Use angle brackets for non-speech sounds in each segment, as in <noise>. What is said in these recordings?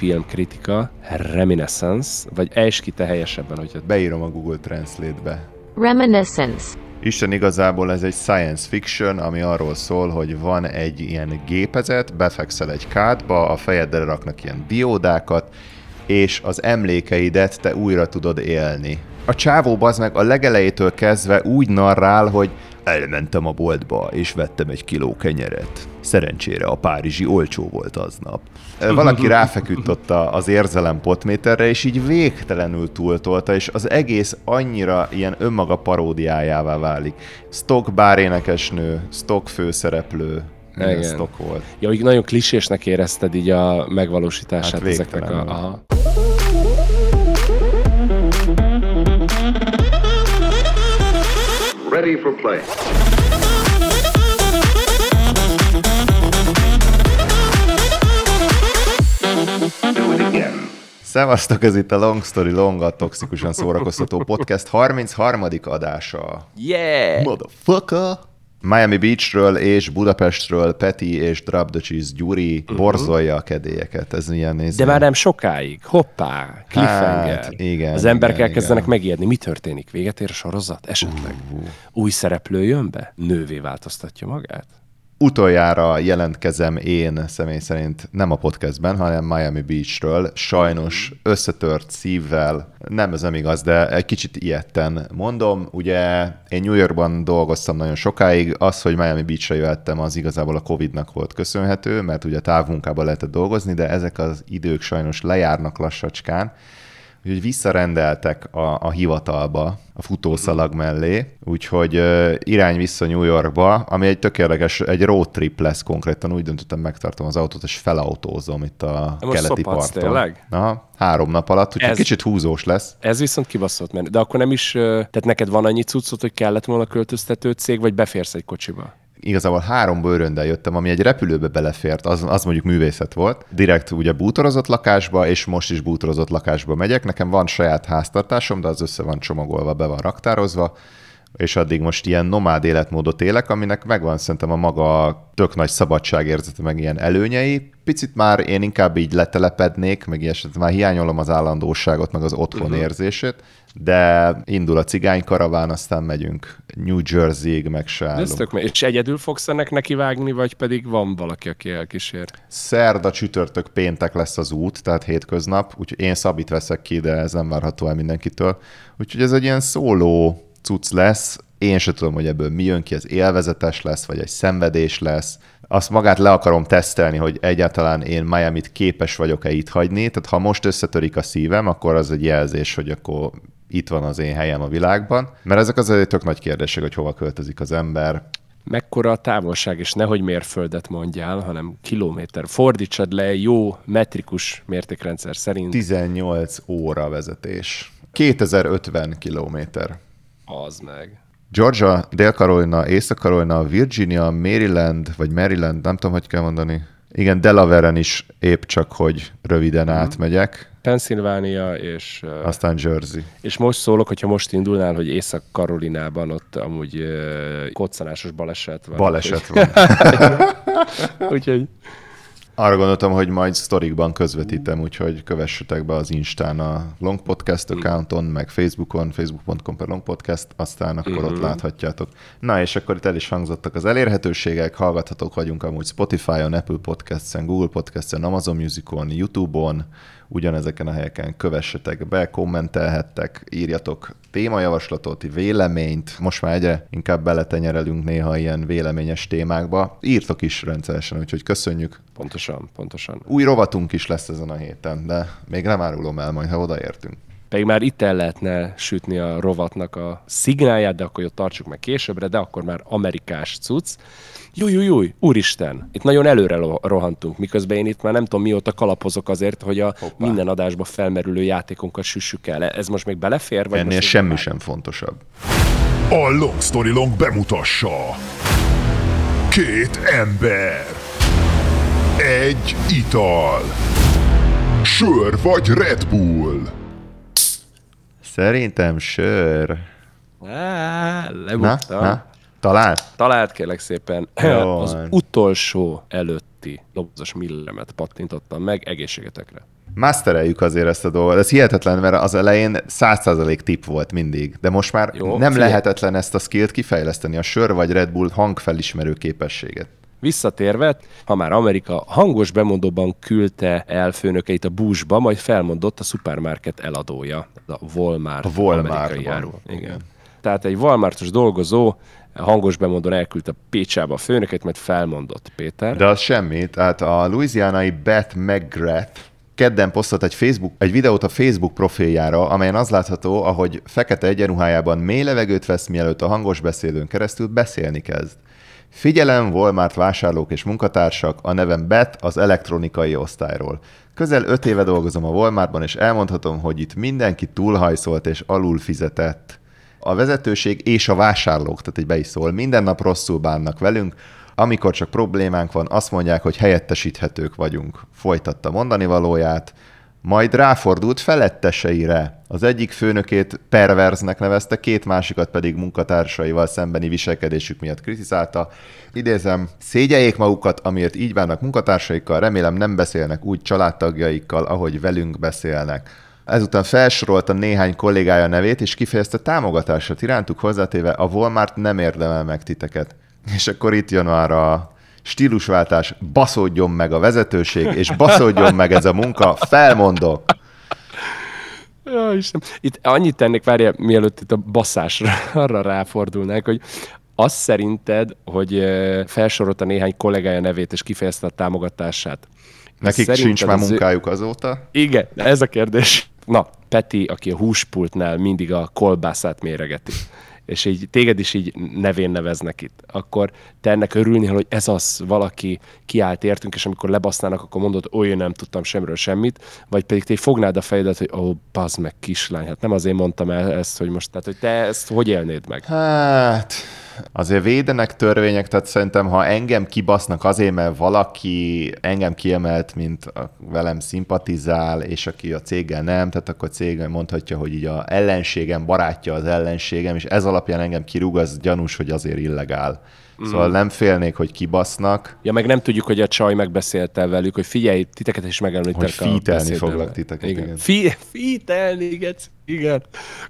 filmkritika, reminiscence, vagy ejts ki te helyesebben, hogyha... Beírom a Google Translate-be. Reminiscence. Isten igazából ez egy science fiction, ami arról szól, hogy van egy ilyen gépezet, befekszel egy kádba, a fejeddel raknak ilyen diódákat, és az emlékeidet te újra tudod élni. A csávó az meg a legelejétől kezdve úgy narrál, hogy elmentem a boltba, és vettem egy kiló kenyeret. Szerencsére a párizsi olcsó volt aznap. Valaki ráfeküdt ott az érzelem potméterre, és így végtelenül túltolta, és az egész annyira ilyen önmaga paródiájává válik. Stock bárénekesnő, stock főszereplő, Igen. stock volt. Ja, hogy nagyon klisésnek érezted így a megvalósítását Hát ezeknek a... Aha. Ready for play. Szevasztok, ez itt a Long Story Long, a toxikusan szórakoztató podcast 33. adása. Yeah! Motherfucker! Miami Beachről és Budapestről Peti és Drop the Cheese Gyuri borzolja a kedélyeket. Ez milyen néz. De már nem sokáig. Hoppá, cliffhanger. Hát, igen, Az emberek igen, elkezdenek igen. megijedni. Mi történik? Véget ér a sorozat? Esetleg? Új szereplő jön be? Nővé változtatja magát? Utoljára jelentkezem én személy szerint nem a podcastben, hanem Miami Beachről. Sajnos összetört szívvel, nem ez nem igaz, de egy kicsit ilyetten mondom. Ugye én New Yorkban dolgoztam nagyon sokáig, az, hogy Miami Beachre jöttem, az igazából a Covid-nak volt köszönhető, mert ugye távmunkában lehetett dolgozni, de ezek az idők sajnos lejárnak lassacskán. Úgyhogy visszarendeltek a, a hivatalba, a futószalag mellé, úgyhogy uh, irány vissza New Yorkba, ami egy tökéletes, egy road trip lesz konkrétan, úgy döntöttem, megtartom az autót, és felautózom itt a De most keleti parton. tényleg? Aha, három nap alatt, úgyhogy Ez- kicsit húzós lesz. Ez viszont kibaszott menő. De akkor nem is, tehát neked van annyi cuccot, hogy kellett volna költöztető cég, vagy beférsz egy kocsiba? Igazából három bőröndel jöttem, ami egy repülőbe belefért, az, az mondjuk művészet volt. Direkt ugye bútorozott lakásba, és most is bútorozott lakásba megyek. Nekem van saját háztartásom, de az össze van csomagolva, be van raktározva, és addig most ilyen nomád életmódot élek, aminek megvan szerintem a maga tök nagy szabadságérzete, meg ilyen előnyei. Picit már én inkább így letelepednék, meg ilyesmit, már hiányolom az állandóságot, meg az otthon uh-huh. érzését, de indul a cigány karaván, aztán megyünk New Jersey-ig, meg se ez tök, és egyedül fogsz ennek nekivágni, vagy pedig van valaki, aki elkísér? Szerda, csütörtök, péntek lesz az út, tehát hétköznap, úgyhogy én szabit veszek ki, de ez nem várható el mindenkitől. Úgyhogy ez egy ilyen szóló cucc lesz, én se tudom, hogy ebből mi jön ki, ez élvezetes lesz, vagy egy szenvedés lesz. Azt magát le akarom tesztelni, hogy egyáltalán én Miami-t képes vagyok-e itt hagyni. Tehát ha most összetörik a szívem, akkor az egy jelzés, hogy akkor itt van az én helyem a világban. Mert ezek az egy tök nagy kérdések, hogy hova költözik az ember. Mekkora a távolság, és nehogy mérföldet mondjál, hanem kilométer. Fordítsad le jó metrikus mértékrendszer szerint. 18 óra vezetés. 2050 kilométer. Az meg. Georgia, Dél-Carolina, Észak-Carolina, Virginia, Maryland, vagy Maryland, nem tudom, hogy kell mondani. Igen, Delaware-en is épp csak, hogy röviden Mhm. átmegyek, Pennsylvania és, aztán Jersey. és most szólok, hogyha most indulnál, hogy Észak-Karolinában ott amúgy uh, koccanásos baleset van. Baleset van. <laughs> <laughs> Úgyhogy Arra gondoltam, hogy majd sztorikban közvetítem, úgyhogy kövessetek be az Instán a Long Podcast accounton, meg Facebookon, facebook.com per Long Podcast, aztán akkor ott láthatjátok. Na, és akkor itt el is hangzottak az elérhetőségek, hallgathatók vagyunk amúgy Spotify-on, Apple Podcasts-en, Google Podcasts-en, Amazon Music-on, YouTube-on, ugyanezeken a helyeken kövessetek be, kommentelhettek, írjatok témajavaslatot, véleményt. Most már egyre inkább beletenyerelünk néha ilyen véleményes témákba. Írtok is rendszeresen, úgyhogy köszönjük. pontosan, pontosan. Új rovatunk is lesz ezen a héten, de még nem árulom el majd, ha odaértünk. Pedig már itt el lehetne sütni a rovatnak a szignálját, de akkor ott tartsuk meg későbbre, de akkor már amerikás cucc. Júj, júj, júj, úristen, itt nagyon előre rohantunk, miközben én itt már nem tudom mióta kalapozok azért, hogy a Hoppá. minden adásban felmerülő játékunkat süssük el. Ez most még belefér? Vagy Ennél semmi sem fontosabb. A Long Story Long bemutassa. Két ember. Egy ital. Sör vagy Red Bull. Szerintem sör. Á, Na, na, talán? Talált kérlek szépen. Jó az utolsó előtti dobozos millemet pattintottam meg egészségetekre. Mastereljük azért ezt a dolgot. Ez hihetetlen, mert az elején 100% tip volt mindig, de most már Jó, nem figyelj. lehetetlen ezt a skillt kifejleszteni, a sör vagy Red Bull hangfelismerő képességet. Visszatérve, ha már Amerika hangos bemondóban küldte el főnökeit a Bushba, majd felmondott a supermarket eladója, a Walmart. A amerikai áru. Igen. Tehát egy Walmartos dolgozó hangos bemondón elküldte Pécsába a főnöket, majd felmondott Péter. De az semmi, tehát a louisianai Beth McGrath kedden posztolt egy, Facebook, egy videót a Facebook profiljára, amelyen az látható, ahogy fekete egyenruhájában mély levegőt vesz, mielőtt a hangos beszélőn keresztül beszélni kezd. Figyelem, Walmart vásárlók és munkatársak, a nevem Beth az elektronikai osztályról. Közel öt éve dolgozom a Walmartban, és elmondhatom, hogy itt mindenki túlhajszolt és alul fizetett. A vezetőség és a vásárlók, tehát egy be is szól, minden nap rosszul bánnak velünk, amikor csak problémánk van, azt mondják, hogy helyettesíthetők vagyunk. Folytatta mondani valóját, majd ráfordult feletteseire. Az egyik főnökét perverznek nevezte, két másikat pedig munkatársaival szembeni viselkedésük miatt kritizálta. Idézem, szégyeljék magukat, amiért így bánnak munkatársaikkal, remélem nem beszélnek úgy családtagjaikkal, ahogy velünk beszélnek. Ezután felsorolta néhány kollégája nevét, és kifejezte támogatását irántuk hozzátéve, a Walmart nem érdemel meg titeket. És akkor itt jön már a stílusváltás, baszódjon meg a vezetőség, és baszódjon meg ez a munka, felmondok. Ja, Isten. Itt annyit tennék, várjál, mielőtt itt a baszásra arra ráfordulnánk, hogy azt szerinted, hogy felsorolta néhány kollégája nevét, és kifejezte a támogatását. Nekik Szerinted sincs már az ő- munkájuk azóta. Igen, ez a kérdés. Na, Peti, aki a húspultnál mindig a kolbászát méregeti, és így téged is így nevén neveznek itt, akkor te ennek örülnél, hogy ez az valaki kiállt értünk, és amikor lebasznának, akkor mondod, olyan nem tudtam semmiről semmit, vagy pedig te fognád a fejedet, hogy ó, oh, bazd meg kislány, hát nem azért mondtam el ezt, hogy most, tehát hogy te ezt hogy élnéd meg? Hát, azért védenek törvények, tehát szerintem, ha engem kibasznak azért, mert valaki engem kiemelt, mint a, velem szimpatizál, és aki a céggel nem, tehát akkor a cég mondhatja, hogy így a ellenségem barátja az ellenségem, és ez alapján engem kirúg, az gyanús, hogy azért illegál. Szóval nem félnék, hogy kibasznak, Ja, meg nem tudjuk, hogy a csaj megbeszélte velük, hogy figyelj, titeket is megemlítek Hogy beszédben. foglak titeket, Igen. igen. Fi- featelni, geci, igen.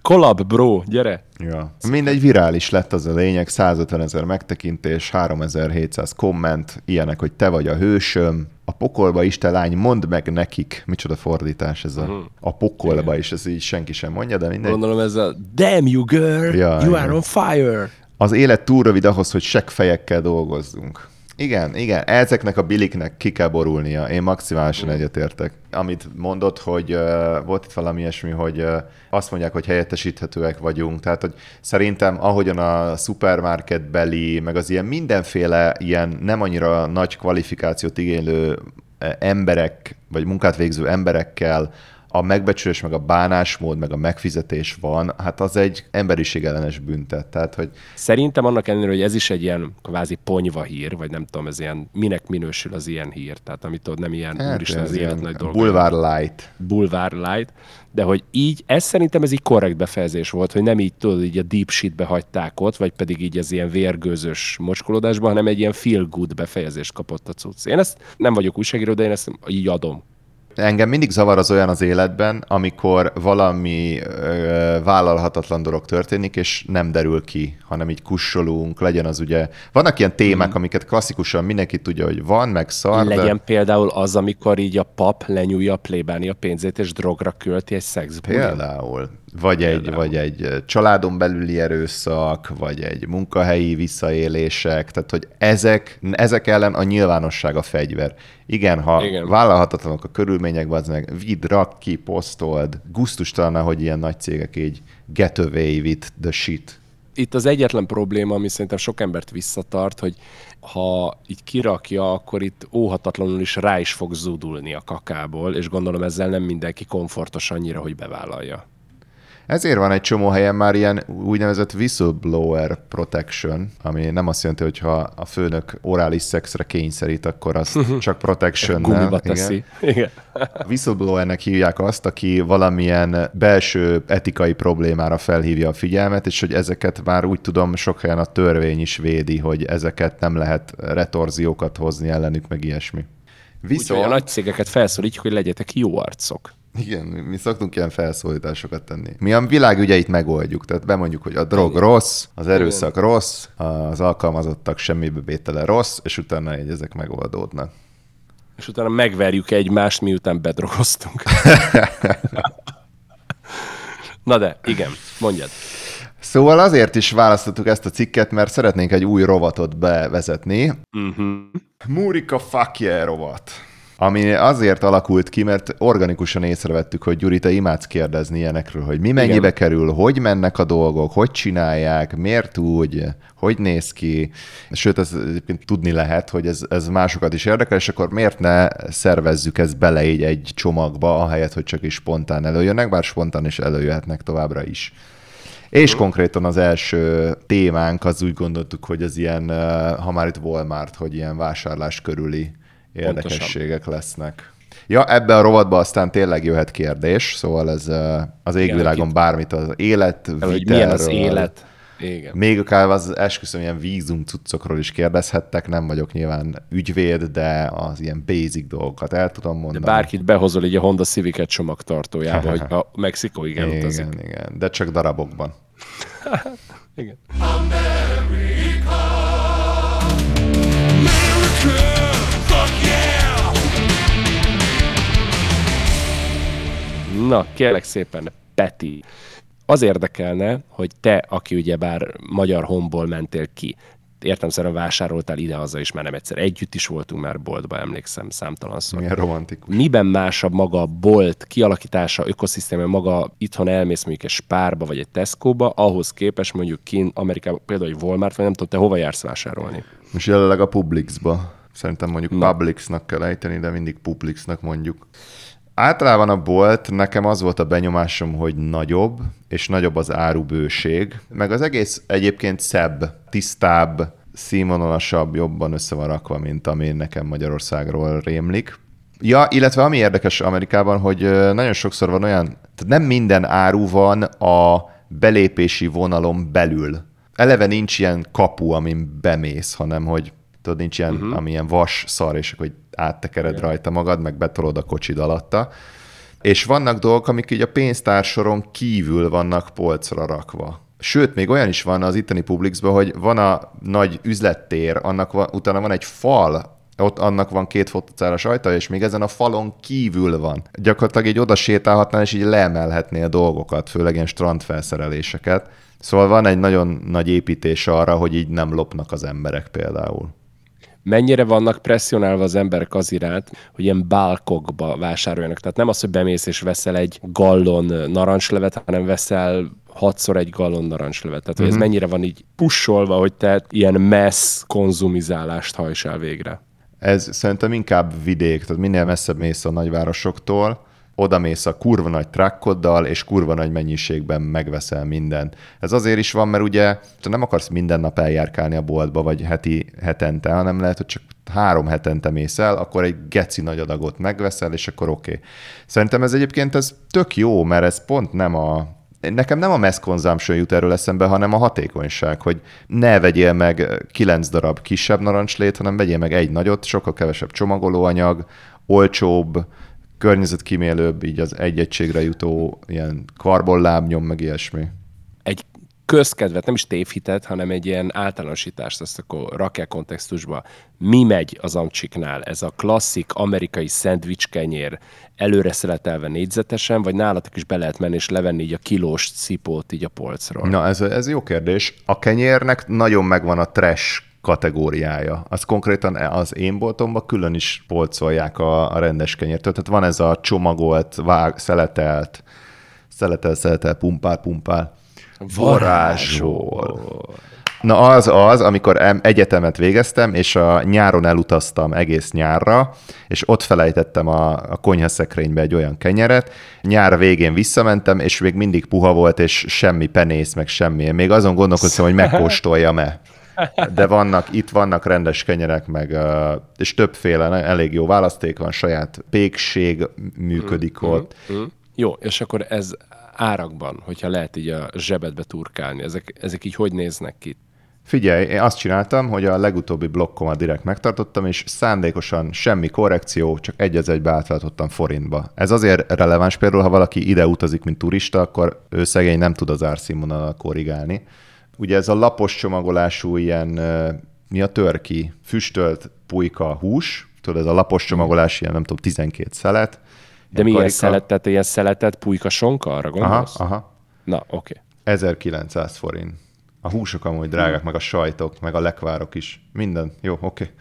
Collab, bro, gyere. Ja. Mindegy, virális lett az a lényeg, 150 ezer megtekintés, 3700 komment, ilyenek, hogy te vagy a hősöm, a pokolba is te lány, mondd meg nekik. Micsoda fordítás ez a, a pokolba is, ez így senki sem mondja, de mindegy. Gondolom ez a damn you girl, Ja, you are on fire. Az élet túl rövid ahhoz, hogy seggfejekkel dolgozzunk. Igen, igen, ezeknek a biliknek ki kell borulnia. Én maximálisan egyetértek. Amit mondott, hogy uh, volt itt valami ilyesmi, hogy uh, azt mondják, hogy helyettesíthetőek vagyunk. Tehát, hogy szerintem ahogyan a szupermarketbeli, meg az ilyen mindenféle ilyen nem annyira nagy kvalifikációt igénylő eh, emberek, vagy munkát végző emberekkel a megbecsülés, meg a bánásmód, meg a megfizetés van, hát az egy emberiségellenes büntet. Tehát, hogy Szerintem annak ellenére, hogy ez is egy ilyen kvázi ponyva hír, vagy nem tudom, ez ilyen, minek minősül az ilyen hír, tehát amit tudod, nem ilyen, hát úristen, az élet ilyen nagy dolga. Bulvár light. Bulvár light, de hogy így, ez szerintem ez így korrekt befejezés volt, hogy nem így tudod, így a deep shitbe hagyták ott, vagy pedig így az ilyen vérgőzös mocskolódásban, hanem egy ilyen feel good befejezést kapott a cucc. Én ezt nem vagyok újságíró, de én ezt így adom. Engem mindig zavar az olyan az életben, amikor valami ö, vállalhatatlan dolog történik, és nem derül ki, hanem így kussolunk, legyen az ugye... Vannak ilyen témák, amiket klasszikusan mindenki tudja, hogy van, meg szar, de... Legyen például az, amikor így a pap lenyúlja a plébánia pénzét, és drogra költi egy szexbuli. Például. Vagy egy, vagy egy családon belüli erőszak, vagy egy munkahelyi visszaélések, tehát hogy ezek, ezek ellen a nyilvánosság a fegyver. Igen, ha. Igen. vállalhatatlanok a körülmények, az meg vidd, rak ki, posztold. Gusztustalan, hogy ilyen nagy cégek így get away with the shit. itt az egyetlen probléma, ami szerintem sok embert visszatart, hogy ha így kirakja, akkor itt óhatatlanul is rá is fog zúdulni a kakából, és gondolom ezzel nem mindenki komfortos annyira, hogy bevállalja. Ezért van egy csomó helyen már ilyen úgynevezett whistleblower protection, ami nem azt jelenti, hogy ha a főnök orális szexre kényszerít, akkor azt csak protection Gumiba teszi. Igen. Whistleblowernek hívják azt, aki valamilyen belső etikai problémára felhívja a figyelmet, és hogy ezeket már úgy tudom, sok helyen a törvény is védi, hogy ezeket nem lehet retorziókat hozni ellenük, meg ilyesmi. Úgyhogy Viszont... a nagy cégeket felszólítjuk, hogy legyetek jó arcok. Igen, mi- szoktunk ilyen felszólításokat tenni. Mi a világügyeit megoldjuk, tehát bemondjuk, hogy a drog rossz, az erőszak rossz, az alkalmazottak semmibe vétele rossz, és utána így ezek megoldódnak. És utána megverjük egymást, miután bedrogoztunk. <laughs> Na de, igen, mondjad. Szóval azért is választottuk ezt a cikket, mert szeretnénk egy új rovatot bevezetni. Uh-huh. Murika fuck yeah rovat. Ami azért alakult ki, mert organikusan észrevettük, hogy Gyuri, te imádsz kérdezni ilyenekről, hogy mi mennyibe Igen. kerül, hogy mennek a dolgok, hogy csinálják, miért úgy, hogy néz ki. Sőt, ez egyébként tudni lehet, hogy ez, ez másokat is érdekel, és akkor miért ne szervezzük ezt bele így egy csomagba, ahelyett, hogy csak is spontán előjönnek, bár spontán is előjöhetnek továbbra is. És konkrétan az első témánk, az úgy gondoltuk, hogy ez ilyen, eh, ha már itt Walmart, hogy ilyen vásárlás körüli érdekességek lesznek. Ja, ebbe a rovatba aztán tényleg jöhet kérdés, szóval ez az égvilágon itt- bármit az élet, Hogy milyen az vitelről, élet. Igen. Még akár az esküszöm ilyen vízum cuccokról is kérdezhettek, nem vagyok nyilván ügyvéd, de az ilyen basic dolgokat el tudom De mondani. bárkit behozol így a Honda Civic csomagtartójába, hogy <laughs> a Mexikóig elutazik. igen, igen, de csak darabokban. <laughs> Igen. Na, kérlek szépen, Peti, az érdekelne, hogy te, aki ugyebár magyar honból mentél ki, értemszerűen vásároltál ide-haza is, mert nem egyszer együtt is voltunk már boltba, emlékszem számtalanszor. Milyen romantikus. Miben másabb maga a bolt kialakítása, ökoszisztéma, maga itthon elmész mondjuk egy Spárba vagy egy Tesco-ba, ahhoz képest mondjuk kint Amerikában például egy Walmart, vagy nem tudom, te hova jársz vásárolni? Most jelenleg a Publixba. Szerintem mondjuk Na. Publixnak kell ejteni, de mindig Publixnak mondjuk. Általában a bolt, nekem az volt a benyomásom, hogy nagyobb, és nagyobb az árubőség, meg az egész egyébként szebb, tisztább, színvonalasabb, jobban össze van rakva, mint ami nekem Magyarországról rémlik. Ja, illetve ami érdekes Amerikában, hogy nagyon sokszor van olyan, tehát nem minden áru van a belépési vonalon belül. Eleve nincs ilyen kapu, amin bemész, hanem hogy tudod, nincs ilyen, uh-huh. ami ilyen vas szar, és akkor hogy áttekered Igen. rajta magad, meg betolod a kocsid alatta. És vannak dolgok, amik így a pénztársoron kívül vannak polcra rakva. Sőt, még olyan is van az itteni Publixban, hogy van a nagy üzlettér, annak van, utána van egy fal, ott annak van két fotocáros ajtaja, és még ezen a falon kívül van. Gyakorlatilag így oda sétálhatnál, és így leemelhetné a dolgokat, főleg ilyen strandfelszereléseket. Szóval van egy nagyon nagy építés arra, hogy így nem lopnak az emberek például. Mennyire vannak presszionálva az emberek az iránt, hogy ilyen bálkokba vásároljanak. Tehát nem az, hogy bemész és veszel egy gallon narancslevet, hanem veszel hatszor egy gallon narancslevet. Tehát, hogy ez mennyire van így pusolva, hogy te ilyen messz konzumizálást hajts el végre. Ez szerintem inkább vidék, tehát minél messzebb mész a nagyvárosoktól, oda mész a kurva nagy trakkoddal, és kurva nagy mennyiségben megveszel mindent. Ez azért is van, mert ugye te nem akarsz minden nap eljárkálni a boltba, vagy heti hetente, hanem lehet, hogy csak három hetente mész el, akkor egy geci nagy adagot megveszel, és akkor oké. Okay. Szerintem ez egyébként ez tök jó, mert ez pont nem a Nekem nem a mass consumption jut erről eszembe, hanem a hatékonyság, hogy ne vegyél meg kilenc darab kisebb narancslét, hanem vegyél meg egy nagyot, sokkal kevesebb csomagolóanyag, olcsóbb, környezetkímélőbb, így az egy egységre jutó ilyen karbonlábnyom, meg ilyesmi. Egy közkedvet, nem is tévhitet, hanem egy ilyen általánosítást, ezt akkor rakják kontextusba. Mi megy az amcsiknál? Ez a klasszik amerikai szendvics kenyér előre szeletelve négyzetesen, vagy nálatok is be lehet menni és levenni így a kilós cipót így a polcról? Na, ez, ez jó kérdés. A kenyérnek nagyon megvan a trash kategóriája. Az konkrétan az én boltomban külön is polcolják a, a rendes kenyértől. Tehát van ez a csomagolt, vág, szeletelt, szeletel, szeletel, pumpál, pumpál. Varázsol. Na az az, amikor em- egyetemet végeztem, és a nyáron elutaztam egész nyárra, és ott felejtettem a, a konyhaszekrénybe egy olyan kenyeret. Nyár végén visszamentem, és még mindig puha volt, és semmi penész, meg semmi. Én még azon gondolkoztam, hogy megkóstoljam-e. De vannak, itt vannak rendes kenyerek, meg, és többféle, elég jó választék van, saját pékség működik ott. Mm. Jó, és akkor ez árakban, hogyha lehet így a zsebedbe turkálni, ezek, ezek így hogy néznek ki? Figyelj, én azt csináltam, hogy a legutóbbi blokkomat direkt megtartottam, és szándékosan semmi korrekció, csak egy az egybe átváltottam forintba. Ez azért releváns például, ha valaki ide utazik, mint turista, akkor ő szegény nem tud az árszínvonalal korrigálni. Ugye ez a lapos csomagolású ilyen, mi a törki, füstölt pulyka hús, tudod, ez a lapos csomagolás, ilyen nem tudom, 12 szelet. De Ilyen milyen karika. szeletet, ilyen szeletet, pulyka sonka, arra Aha, gondolsz? aha. Na, oké. Okay. 1900 forint. A húsok amúgy drágák, meg a sajtok, meg a lekvárok is. Minden. Jó, oké. Okay.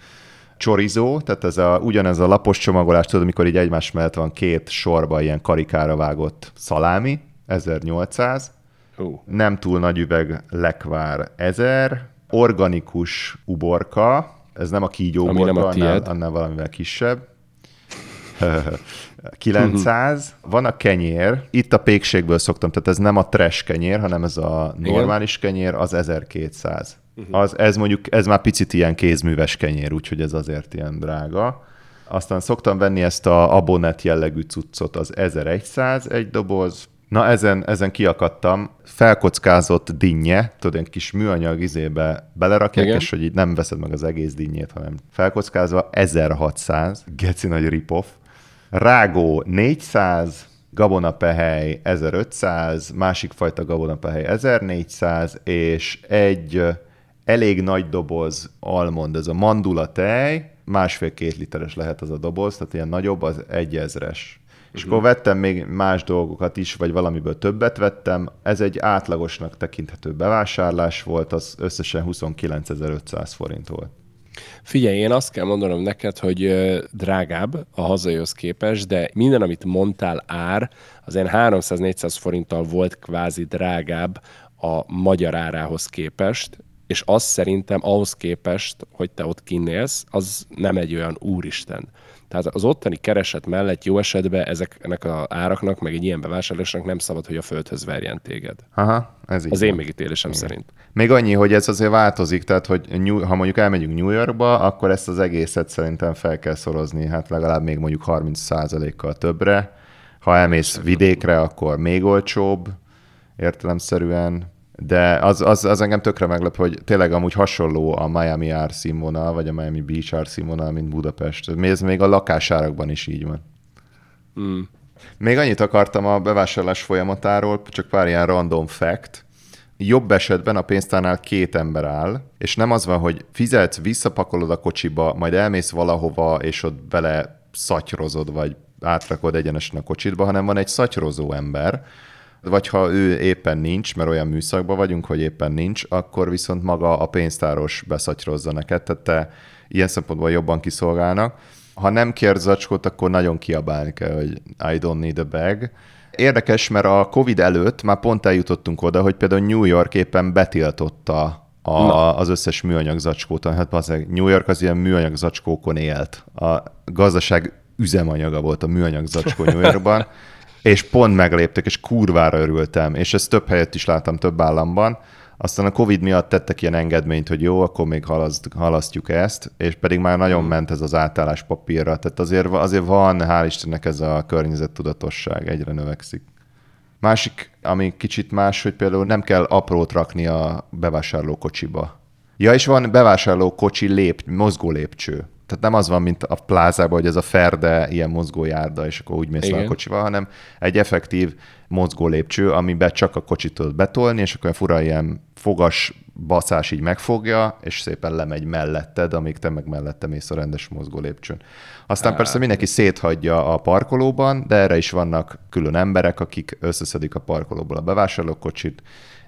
Csorizó, tehát ez a, ugyanez a lapos csomagolás, tudod, amikor így egymás mellett van két sorba ilyen karikára vágott szalámi, 1800. Ú, Nem túl nagy üveg lekvár 1000. Organikus uborka, ez nem a kígyó Ami nem a uborka, annál, annál valamivel kisebb. <laughs> 900. Van a kenyér, itt a pékségből szoktam, tehát ez nem a trash kenyér, hanem ez a normális kenyér, az 1200. Az, ez mondjuk, ez már picit ilyen kézműves kenyér, úgyhogy ez azért ilyen drága. Aztán szoktam venni ezt a abonet jellegű cuccot, az 1100 egy doboz. Na ezen, ezen kiakadtam, felkockázott dinnye, tudod, egy kis műanyag izébe belerakják, Igen. és hogy így nem veszed meg az egész dinnyét, hanem felkockázva 1600, geci nagy ripoff. Rágó 400, gabonapehely 1500, másik fajta gabonapehely 1400, és egy elég nagy doboz almond, ez a mandula tej, másfél-két literes lehet az a doboz, tehát ilyen nagyobb, az egy És akkor vettem még más dolgokat is, vagy valamiből többet vettem. Ez egy átlagosnak tekinthető bevásárlás volt, az összesen 29.500 forint volt. Figyelj, én azt kell mondanom neked, hogy drágább a hazajössz képest, de minden, amit mondtál ár, az ilyen 300-400 forinttal volt kvázi drágább a magyar árához képest, és az szerintem ahhoz képest, hogy te ott kinnélsz, az nem egy olyan úristen. Tehát az ottani kereset mellett jó esetben ezeknek az áraknak, meg egy ilyen bevásárlásnak nem szabad, hogy a földhöz verjen téged. Aha, ez így Az van. én megítélésem szerint. Még annyi, hogy ez azért változik, tehát hogy New, ha mondjuk elmegyünk New Yorkba, akkor ezt az egészet szerintem fel kell szorozni, hát legalább még mondjuk 30%-kal többre. Ha elmész vidékre, akkor még olcsóbb, értelemszerűen. De az, az, az engem tökre meglep, hogy tényleg amúgy hasonló a Miami árszínvonal, vagy a Miami Beach árszínvonal, mint Budapest. Ez még a lakásárakban is így van. Mm. Még annyit akartam a bevásárlás folyamatáról, csak pár ilyen random fact. Jobb esetben a pénztárnál két ember áll, és nem az van, hogy fizetsz, visszapakolod a kocsiba, majd elmész valahova, és ott bele szatyrozod, vagy átrakod egyenesen a kocsitba, hanem van egy szatyrozó ember, vagy ha ő éppen nincs, mert olyan műszakban vagyunk, hogy éppen nincs, akkor viszont maga a pénztáros beszatyrozza neked, tehát te ilyen szempontból jobban kiszolgálnak. Ha nem kér zacskót, akkor nagyon kiabálni kell, hogy I don't need a bag. Érdekes, mert a Covid előtt már pont eljutottunk oda, hogy például New York éppen betiltotta a, az összes műanyag zacskót. Hát bazzeg, New York az ilyen műanyag zacskókon élt. A gazdaság üzemanyaga volt a műanyag zacskó New Yorkban, <laughs> és pont megléptek, és kurvára örültem, és ezt több helyet is láttam több államban. Aztán a Covid miatt tettek ilyen engedményt, hogy jó, akkor még halaszt, halasztjuk ezt, és pedig már nagyon ment ez az átállás papírra. Tehát azért, azért van, hál' Istennek ez a környezettudatosság, egyre növekszik. Másik, ami kicsit más, hogy például nem kell aprót rakni a bevásárló kocsiba. Ja, és van bevásárló kocsi lép, mozgó lépcső. Tehát nem az van, mint a plázában, hogy ez a ferde, ilyen mozgó járda, és akkor úgy mész le a kocsival, hanem egy effektív mozgó lépcső, amiben csak a kocsit tudod betolni, és akkor fura ilyen fogas baszás így megfogja, és szépen lemegy melletted, amíg te meg mellette mész a rendes mozgó lépcsőn. Aztán persze mindenki széthagyja a parkolóban, de erre is vannak külön emberek, akik összeszedik a parkolóból a bevásárlókocsit,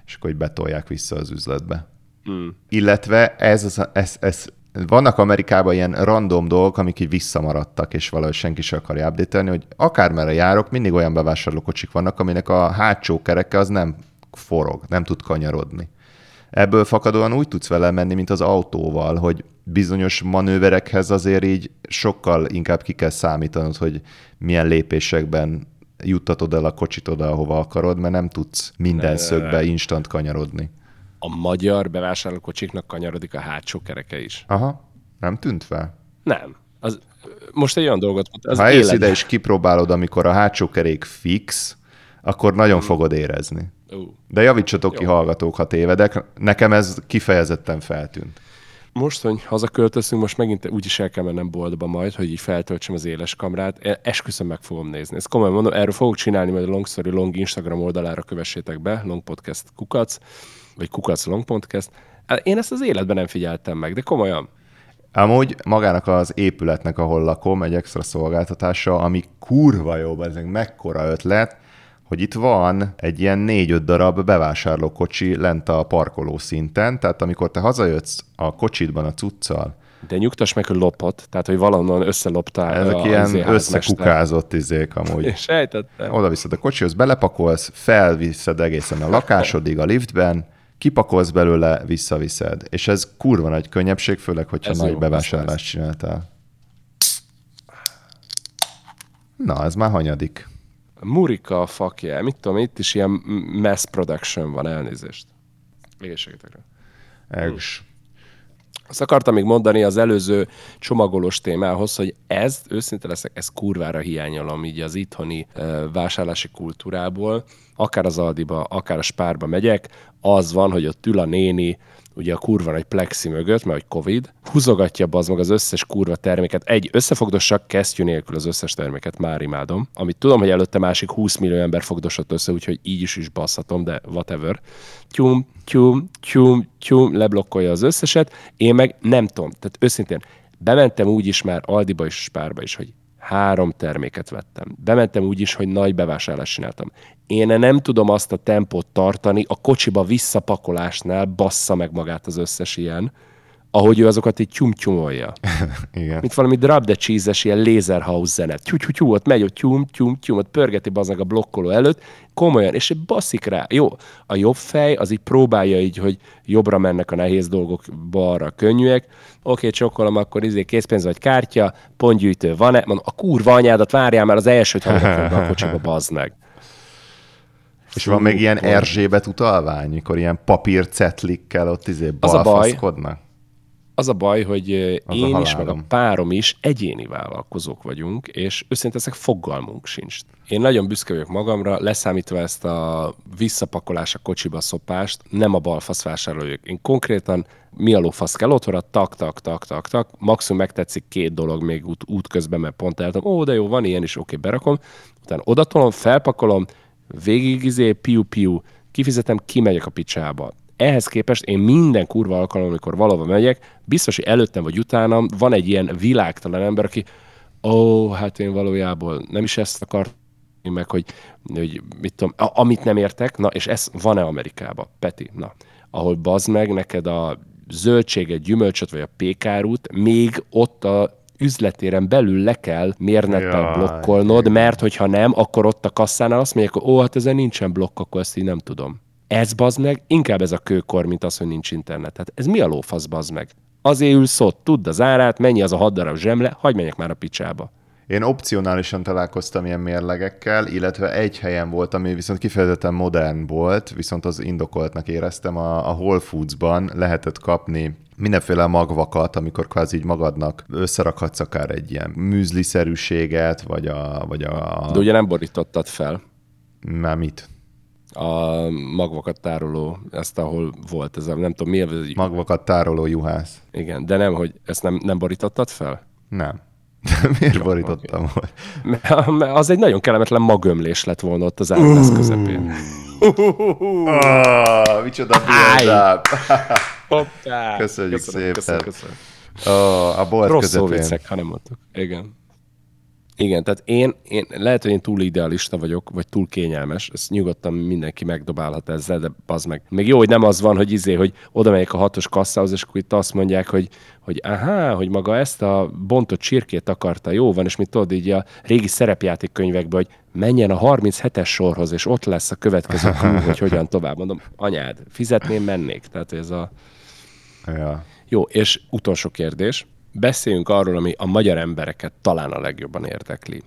és akkor így betolják vissza az üzletbe. Mm. Illetve ez, az, ez, ez, vannak Amerikában ilyen random dolgok, amik így visszamaradtak, és valahogy senki sem akarja update hogy akármerre járok, mindig olyan bevásárlókocsik vannak, aminek a hátsó kereke az nem forog, nem tud kanyarodni. Ebből fakadóan úgy tudsz vele menni, mint az autóval, hogy bizonyos manőverekhez azért így sokkal inkább ki kell számítanod, hogy milyen lépésekben juttatod el a kocsit oda, ahova akarod, mert nem tudsz minden szögbe instant kanyarodni. A magyar bevásárlókocsiknak kanyarodik a hátsó kereke is. Aha, nem tűnt fel? Nem. Az, most egy olyan dolgot Az ha életben- ide és kipróbálod, amikor a hátsó kerék fix, akkor nagyon fogod érezni. Ú. De javítsatok ki Jó. hallgatók, ha tévedek. Nekem ez kifejezetten feltűnt. Most, hogy hazaköltözünk, most megint úgyis el kell mennem boltba majd, hogy így feltöltsem az éles kamrát. E- Esküszöm meg fogom nézni. Ezt komolyan mondom, erről fogok csinálni, majd a Long Story Long Instagram oldalára kövessétek be, Long Podcast kukac, vagy kukac Long Podcast. Én ezt az életben nem figyeltem meg, de komolyan. Amúgy magának az épületnek, ahol lakom, egy extra szolgáltatása, ami kurva jó, ez mekkora ötlet, hogy itt van egy ilyen négy-öt darab bevásárlókocsi lent a parkoló szinten, tehát amikor te hazajössz a kocsidban a cuccal, De nyugtass meg, hogy lopott, tehát hogy valahonnan összeloptál. ezek a- ilyen izé összekukázott izék amúgy. <laughs> Sejtettem. Oda viszed a kocsihoz, belepakolsz, felviszed egészen a lakásodig a liftben, kipakolsz belőle, visszaviszed. És ez kurva nagy könnyebbség, főleg, hogyha Ez nagy jó, bevásárlást csináltál. Na, ez már hanyadik. Murika, fuck yeah. Mit tudom, itt is ilyen mass production van, elnézést. Egészségetekre. Ez. Azt akartam még mondani az előző csomagolós témához, hogy ez, őszinte leszek, ez kurvára hiányolom így az itthoni vásárlási kultúrából. Akár az Aldiba, akár a Spárba megyek, az van, hogy ott ül a néni, ugye a kurva nagy plexi mögött, mert hogy Covid, húzogatja az meg az összes kurva terméket. Egy, összefogdossak kesztyű nélkül az összes terméket, már imádom. Amit tudom, hogy előtte másik 20 millió ember fogdosott össze, úgyhogy így is is basszatom, de whatever. Tyum, tyum, tyum, tyum, leblokkolja az összeset, én meg nem tudom. Tehát őszintén, bementem úgy is már Aldiba és Spárba is, hogy három terméket vettem. Bementem úgy is, hogy nagy bevásárlást csináltam. Én nem tudom azt a tempót tartani, a kocsiba visszapakolásnál bassza meg magát az összes ilyen, ahogy ő azokat így tyum-tyumolja. <laughs> Igen. Mint valami drop the cheese-es ilyen laserhouse zene. Tyú, ott megy, ott tyum, tyum, tyum, ott pörgeti baznak a blokkoló előtt, komolyan, és baszik rá. Jó, a jobb fej az így próbálja így, hogy jobbra mennek a nehéz dolgok, balra a könnyűek. Oké, csokolom, akkor izé készpénz vagy kártya, pontgyűjtő van-e? Mondom, a kurva anyádat várjál már az elsőt hallgatom be a <laughs> kocsiba, bazd meg. És van még ilyen Erzsébet utalvány, mikor ilyen papír cetlikkel ott izé balfaszkodnak? Az a baj, hogy Az én is, meg a párom is egyéni vállalkozók vagyunk, és őszintén ezek fogalmunk sincs. Én nagyon büszke vagyok magamra, leszámítva ezt a visszapakolás a kocsiba szopást, nem a balfasz vásároljuk. Én konkrétan mi a lófasz kell otthonra, tak, tak, tak, tak, tak, maximum megtetszik két dolog még út, út közben, mert pont eltem, ó, de jó, van ilyen is, oké, berakom, utána odatolom, felpakolom, végig izé, piu, piu, kifizetem, kimegyek a picsába. Ehhez képest én minden kurva alkalom, amikor valahova megyek, biztos, hogy előttem vagy utánam van egy ilyen világtalan ember, aki ó, hát én valójában nem is ezt akartam, meg hogy, hogy mit tudom, a, amit nem értek, na és ez van-e Amerikában, Peti, na, ahol bazd meg neked a zöldséget, gyümölcsöt vagy a pékárút, még ott a üzletéren belül le kell mérnettel Jaj, blokkolnod, mert hogyha nem, akkor ott a kasszánál azt mondják, hogy ó, hát ezen nincsen blokk, akkor ezt így nem tudom. Ez bazd meg, inkább ez a kőkor, mint az, hogy nincs internet. Hát ez mi a lófasz bazd meg? Azért ülsz ott, tudd az árát, mennyi az a hat darab zsemle, hagyd menjek már a picsába. Én opcionálisan találkoztam ilyen mérlegekkel, illetve egy helyen volt, ami viszont kifejezetten modern volt, viszont az indokoltnak éreztem, a, a Whole Foods-ban lehetett kapni mindenféle magvakat, amikor kvázi így magadnak összerakhatsz akár egy ilyen műzliszerűséget, vagy a... Vagy a De ugye nem borítottad fel már mit? A magvakat tároló, ezt ahol volt ez a, nem tudom, mi ez, Magvakat tároló juhász. igen, de nem, hogy ezt nem, nem borítottad fel? Nem. Miért borítottam okay. Mert mert az egy nagyon kellemetlen magömlés lett volna ott az áruház közepén. Oh, micsoda build-up. Köszönjük szépen. Köszönöm, köszönöm. Oh, a bolt Rossz közepén. viccek, ha nem mondtuk. Igen. Igen, tehát én, én, lehet, hogy én túl idealista vagyok, vagy túl kényelmes, ezt nyugodtan mindenki megdobálhat ezzel, de az meg. Még jó, hogy nem az van, hogy izé, hogy oda megyek a hatos kasszához, és akkor itt azt mondják, hogy, hogy aha, hogy maga ezt a bontott csirkét akarta, jó van, és mit tudod így a régi szerepjáték könyvekben, hogy menjen a 37-es sorhoz, és ott lesz a következő clue, <laughs> hogy hogyan tovább. Mondom, anyád, fizetném, mennék. Tehát ez a... Ja. Jó, és utolsó kérdés. Beszéljünk arról, ami a magyar embereket talán a legjobban érdekli.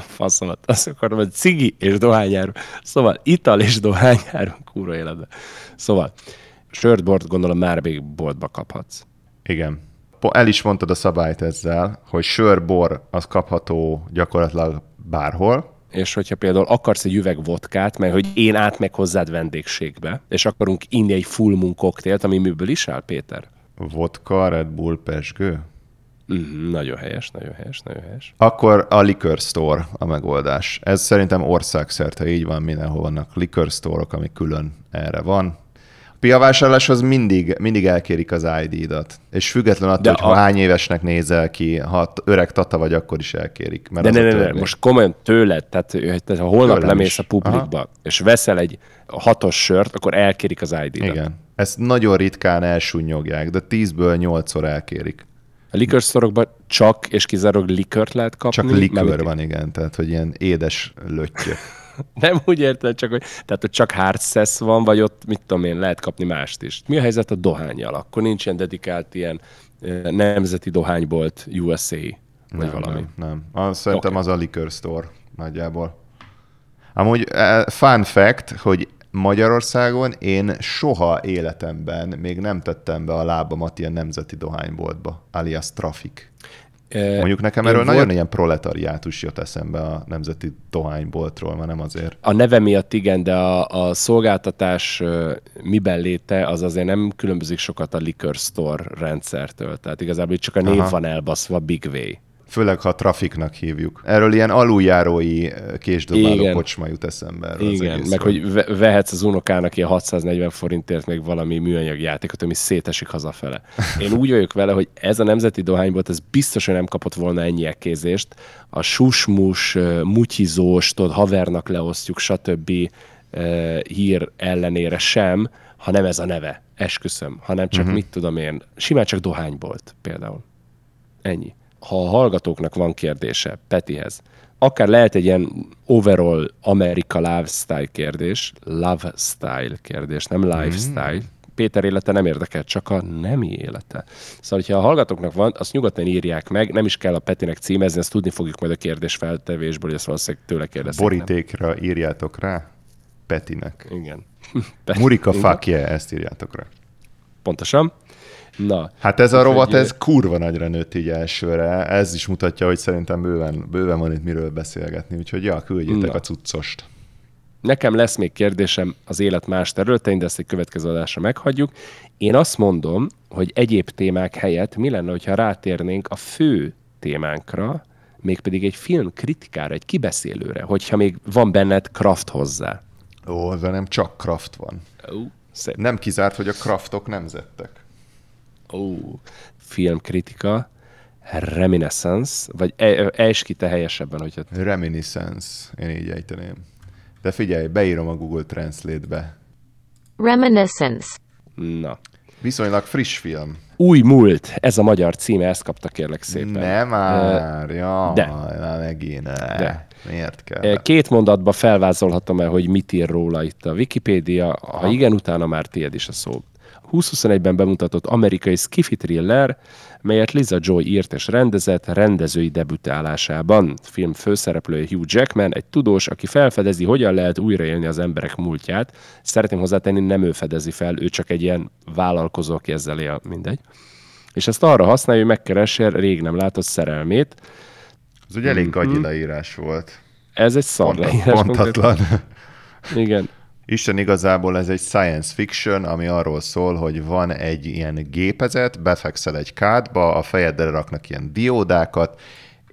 Faszomat, azt akarom, hogy cigi és dohányáru. Szóval ital és dohányáru, kúra életben. Szóval sört, bort gondolom már még boltba kaphatsz. Igen. El is mondtad a szabályt ezzel, hogy sör, bor az kapható gyakorlatilag bárhol, és hogyha például akarsz egy üveg vodkát, mert hogy én átmeg hozzád vendégségbe, és akarunk inni egy full moon koktélt, ami miből is áll, Péter? Vodka, Red Bull, pesgő. Mm, nagyon helyes, nagyon helyes, nagyon helyes. Akkor a liquor store a megoldás. Ez szerintem országszerte így van, mindenhol vannak liquor store-ok, ami külön erre van. A piavásárláshoz mindig, mindig elkérik az ID-dat. És független attól, De hogy a- hány évesnek nézel ki, ha öreg tata vagy, akkor is elkérik. Mert De ne, ne, ne, most komolyan tőled, tehát, tehát ha holnap Tőlem lemész is. a publikba, és veszel egy hatos sört, akkor elkérik az ID-dat. Igen. Ezt nagyon ritkán elsúnyogják, de 10-ből 8-szor elkérik. A store csak és kizárólag likört lehet kapni. Csak likőr mármint- van, igen, tehát hogy ilyen édes löttyö. <laughs> Nem úgy érted, csak hogy, tehát, hogy csak hard szesz van, vagy ott, mit tudom én, lehet kapni mást is. Mi a helyzet a dohányjal? Akkor nincs ilyen dedikált ilyen nemzeti dohánybolt USA, vagy nem, valami. Nem, nem. Az, szerintem Oké. az a liquor store nagyjából. Amúgy eh, fun fact, hogy Magyarországon én soha életemben még nem tettem be a lábamat ilyen nemzeti dohányboltba, alias trafik. Mondjuk nekem erről volt- nagyon ilyen proletariátus jött eszembe a nemzeti dohányboltról, már nem azért. A neve miatt igen, de a, a szolgáltatás miben léte, az azért nem különbözik sokat a liquor store rendszertől. Tehát igazából itt csak a név Aha. van elbaszva Big Way. Főleg, ha trafiknak hívjuk. Erről ilyen aluljárói eh, késdobáló Igen. kocsma jut eszembe. Erről Igen, meg hogy ve- vehetsz az unokának ilyen 640 forintért még valami műanyag játékot, ami szétesik hazafele. Én úgy vagyok vele, hogy ez a nemzeti dohánybolt, ez biztos, hogy nem kapott volna ennyi ekkézést. A susmus, ö, mutyizós, tudod, havernak leosztjuk, stb. ö, hír ellenére sem, ha nem ez a neve, esküszöm, hanem csak uh-huh. mit tudom én, simán csak dohánybolt például. Ennyi. Ha a hallgatóknak van kérdése Petihez, akár lehet egy ilyen overall Amerika lifestyle kérdés, love style kérdés, nem lifestyle. Péter élete nem érdekel, csak a nemi élete. Szóval, hogyha a hallgatóknak van, azt nyugodtan írják meg, nem is kell a Petinek címezni, ezt tudni fogjuk majd a kérdés feltevésből, hogy ezt valószínűleg tőle kérdezik. nem? Borítékra írjátok rá Petinek. Igen. <laughs> Peti- Murika yeah, ezt írjátok rá. Pontosan. Na, Hát ez a rovat, ez kurva nagyra nőtt így elsőre. Ez is mutatja, hogy szerintem bőven, bőven van itt miről beszélgetni. Úgyhogy ja, küldjétek Na. a cuccost. Nekem lesz még kérdésem az élet más területein, de ezt egy következő adásra meghagyjuk. Én azt mondom, hogy egyéb témák helyett mi lenne, hogyha rátérnénk a fő témánkra, mégpedig egy film kritikára, egy kibeszélőre, hogyha még van benned kraft hozzá. Ó, de nem csak kraft van. Ó, szép. Nem kizárt, hogy a kraftok nemzettek. Ó, filmkritika, reminiscence, vagy e- ejts ki te helyesebben, hogyha Reminiscence, én így ejteném. De figyelj, beírom a Google Translate-be. Reminiscence. na. Viszonylag friss film. Új múlt, ez a magyar címe, ezt kapta kérlek szépen. Nem már, ja, de. Na, megint. Ne. De. Miért kell? Két mondatba felvázolhatom el, hogy mit ír róla itt a Wikipédia, ha igen, utána már tiéd is a szó. 2021-ben bemutatott amerikai skifi thriller, melyet Liza Joy írt és rendezett rendezői debütálásában. A film főszereplője Hugh Jackman, egy tudós, aki felfedezi, hogyan lehet újraélni az emberek múltját. Szeretném hozzátenni, nem ő fedezi fel, ő csak egy ilyen vállalkozó, aki ezzel él, mindegy. És ezt arra használja, hogy megkeresse rég nem látott szerelmét. Ez ugye elég Mhm. gagyi leírás volt. Ez egy szar Pont, leírás pontatlan. konkrétan. Igen. Isten igazából ez egy science fiction, ami arról szól, hogy van egy ilyen gépezet, befekszel egy kádba, a fejedre raknak ilyen diódákat,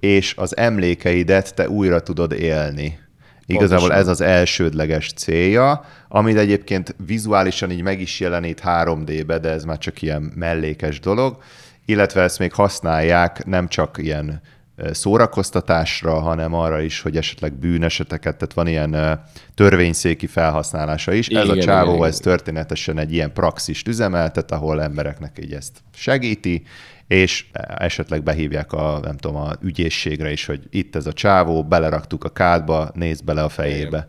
és az emlékeidet te újra tudod élni. Igazából Pontosan. ez az elsődleges célja, amit egyébként vizuálisan így meg is jelenít 3D-be, de ez már csak ilyen mellékes dolog, illetve ezt még használják nem csak ilyen szórakoztatásra, hanem arra is, hogy esetleg bűneseteket, tehát van ilyen törvényszéki felhasználása is. ez a Igen, csávó, igen, ez történetesen egy ilyen praxist üzemeltet, ahol embereknek így ezt segíti, és esetleg behívják a, nem tudom, a ügyészségre is, hogy itt ez a csávó, beleraktuk a kádba, nézd bele a fejébe.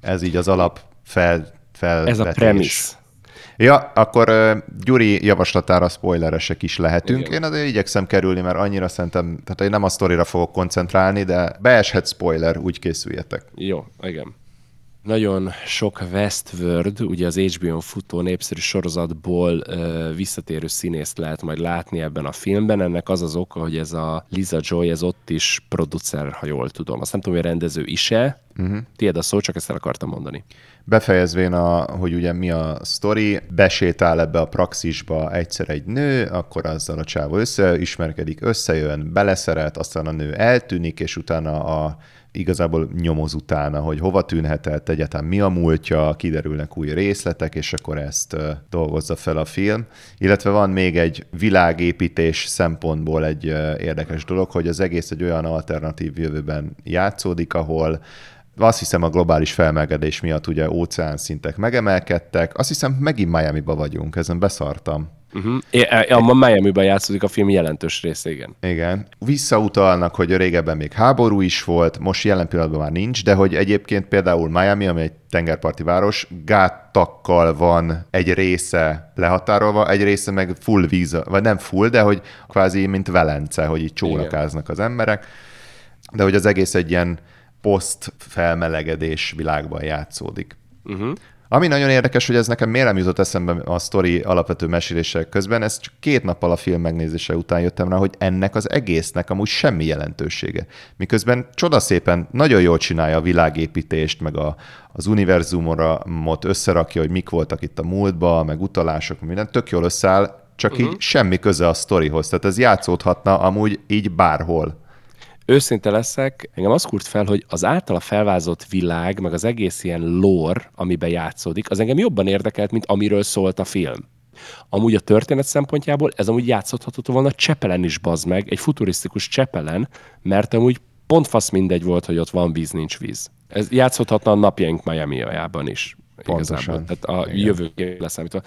Ez így az alap fel, fel Ez a premisz. Ja, akkor uh, Gyuri javaslatára spoileresek is lehetünk. Igen. Én azért igyekszem kerülni, mert annyira szerintem, tehát én nem a sztorira fogok koncentrálni, de beeshet spoiler, úgy készüljetek. Jó, igen. Nagyon sok Westworld, ugye az HBO-n futó népszerű sorozatból ö, visszatérő színészt lehet majd látni ebben a filmben. Ennek az az oka, hogy ez a Lisa Joy, ez ott is producer, ha jól tudom. Azt nem tudom, hogy a rendező is-e. Uh-huh. Tiéd a szó, csak ezt el akartam mondani. Befejezvén, a, hogy ugye mi a sztori, besétál ebbe a praxisba egyszer egy nő, akkor azzal a csávó összeismerkedik, összejön, beleszeret, aztán a nő eltűnik, és utána a igazából nyomoz utána, hogy hova tűnhetett, egyáltalán mi a múltja, kiderülnek új részletek, és akkor ezt dolgozza fel a film. Illetve van még egy világépítés szempontból egy érdekes dolog, hogy az egész egy olyan alternatív jövőben játszódik, ahol azt hiszem a globális felmelegedés miatt ugye óceán szintek megemelkedtek. Azt hiszem megint Miami-ba vagyunk, ezen beszartam. Uh-huh. É, a Miami-ban játszódik a film jelentős része, igen. Igen. Visszautalnak, hogy régebben még háború is volt, most jelen pillanatban már nincs, de hogy egyébként például Miami, ami egy tengerparti város, gáttakkal van egy része lehatárolva, egy része meg full víz, vagy nem full, de hogy kvázi mint Velence, hogy így csónakáznak az emberek, de hogy az egész egy ilyen poszt felmelegedés világban játszódik. Uh-huh. Ami nagyon érdekes, hogy ez nekem miért nem jutott eszembe a sztori alapvető mesélések közben, ez csak két nappal a film megnézése után jöttem rá, hogy ennek az egésznek amúgy semmi jelentősége. Miközben csodaszépen nagyon jól csinálja a világépítést, meg a, az univerzumot összerakja, hogy mik voltak itt a múltban, meg utalások, minden tök jól összeáll, csak uh-huh. így semmi köze a sztorihoz. Tehát ez játszódhatna amúgy így bárhol őszinte leszek, engem az kurt fel, hogy az általa felvázott világ, meg az egész ilyen lore, amiben játszódik, az engem jobban érdekelt, mint amiről szólt a film. Amúgy a történet szempontjából ez amúgy játszható volna Csepelen is, bazd meg, egy futurisztikus Csepelen, mert amúgy pont fasz mindegy volt, hogy ott van víz, nincs víz. Ez játszhatna a napjaink Miami-jában is. Pontosan. Igazából. Tehát a jövő leszámítva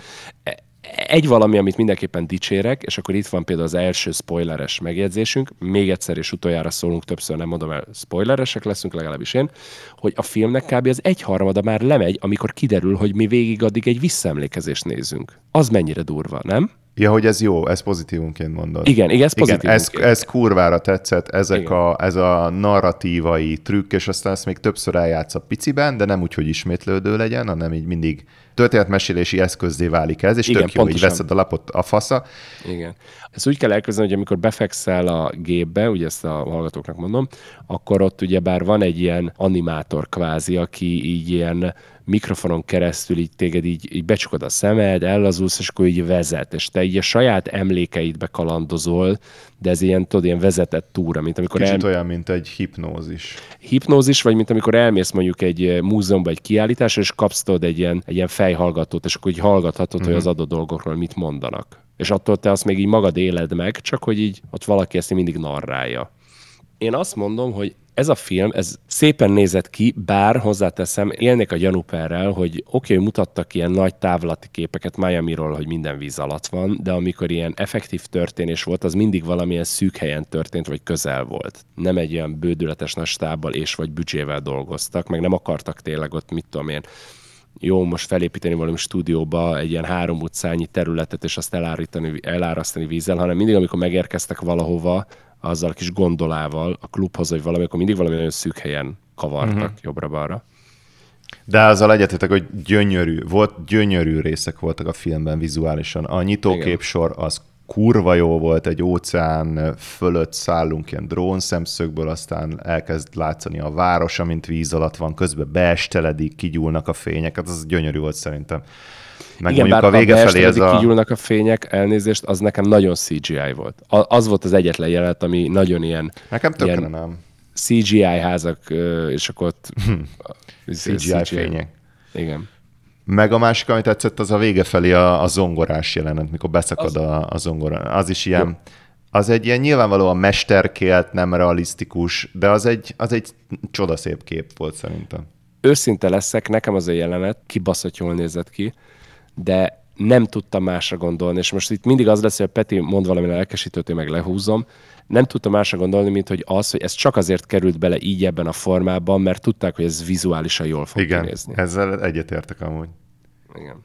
egy valami, amit mindenképpen dicsérek, és akkor itt van például az első spoileres megjegyzésünk, még egyszer és utoljára szólunk, többször nem mondom el, spoileresek leszünk, legalábbis én, hogy a filmnek kb. az egyharmada már lemegy, amikor kiderül, hogy mi végig addig egy visszaemlékezést nézünk. Az mennyire durva, nem? Ja, hogy ez jó, ez pozitívunként mondod. Igen, igen, ez igen, ez, ez kurvára tetszett, ezek a, ez a narratívai trükk, és aztán ezt még többször eljátsz a piciben, de nem úgy, hogy ismétlődő legyen, hanem így mindig történetmesélési eszközdé válik ez, és Igen, tök jó, pontosan. hogy veszed a lapot a fasza. Igen. Ezt úgy kell elkezdeni, hogy amikor befekszel a gépbe, ugye ezt a hallgatóknak mondom, akkor ott ugye bár van egy ilyen animátor kvázi, aki így ilyen mikrofonon keresztül így téged így, így becsukod a szemed, ellazulsz, és akkor így vezet, és te így a saját emlékeidbe kalandozol, de ez ilyen, tudod, ilyen vezetett túra, mint amikor... Kicsit el... olyan, mint egy hipnózis. Hipnózis, vagy mint amikor elmész mondjuk egy eh, múzeumban egy kiállításra, és kapsz tudod egy ilyen, egy ilyen fejhallgatót, és akkor így hallgathatod, uh-huh. hogy az mhm. adott dolgokról mit mondanak. És attól te azt még így magad éled meg, csak hogy így ott valaki ezt mindig narrálja. Én azt mondom, hogy ez a film, ez szépen nézett ki, bár hozzáteszem, élnék a gyanúperrel, hogy oké, okay, mutattak ilyen nagy távlati képeket Miami-ról, hogy minden víz alatt van, de amikor ilyen effektív történés volt, az mindig valamilyen szűk helyen történt, vagy közel volt. Nem egy olyan bődületes nagy stábbal és vagy büdzsével dolgoztak, meg nem akartak tényleg ott, mit tudom én, jó, most felépíteni valami stúdióba egy ilyen három utcányi területet, és azt elárítani, elárasztani vízzel, hanem mindig, amikor megérkeztek valahova, azzal a kis gondolával a klubhoz, vagy valami, akkor mindig valami nagyon szűk helyen kavartak uh-huh. jobbra-balra. De azzal egyetetek, hogy gyönyörű, volt, gyönyörű részek voltak a filmben vizuálisan. A nyitóképsor az kurva jó volt, egy óceán fölött szállunk ilyen drón szemszögből, aztán elkezd látszani a város, amint víz alatt van, közben beesteledik, kigyúlnak a fények, hát az gyönyörű volt szerintem. Meg Igen, mondjuk a vége felé ez a... kigyúlnak a fények, elnézést, az nekem nagyon CGI volt. Az volt az egyetlen jelenet, ami nagyon ilyen... Nekem tökre nem. CGI házak, és akkor ott... <laughs> CGI, CGI fények. Igen. Meg a másik, amit tetszett, az a vége felé a, a zongorás jelenet, mikor beszakad az... a, a zongora. Az is ilyen... Jó. Az egy ilyen nyilvánvalóan mesterkélt, nem realisztikus, de az egy, az egy csodaszép kép volt szerintem. Őszinte leszek, nekem az a jelenet kibaszott jól nézett ki, de nem tudtam másra gondolni, és most itt mindig az lesz, hogy a Peti mond valami lelkesítőt, én meg lehúzom, nem tudtam másra gondolni, mint hogy az, hogy ez csak azért került bele így ebben a formában, mert tudták, hogy ez vizuálisan jól fog Igen, nézni. ezzel egyetértek amúgy. Igen.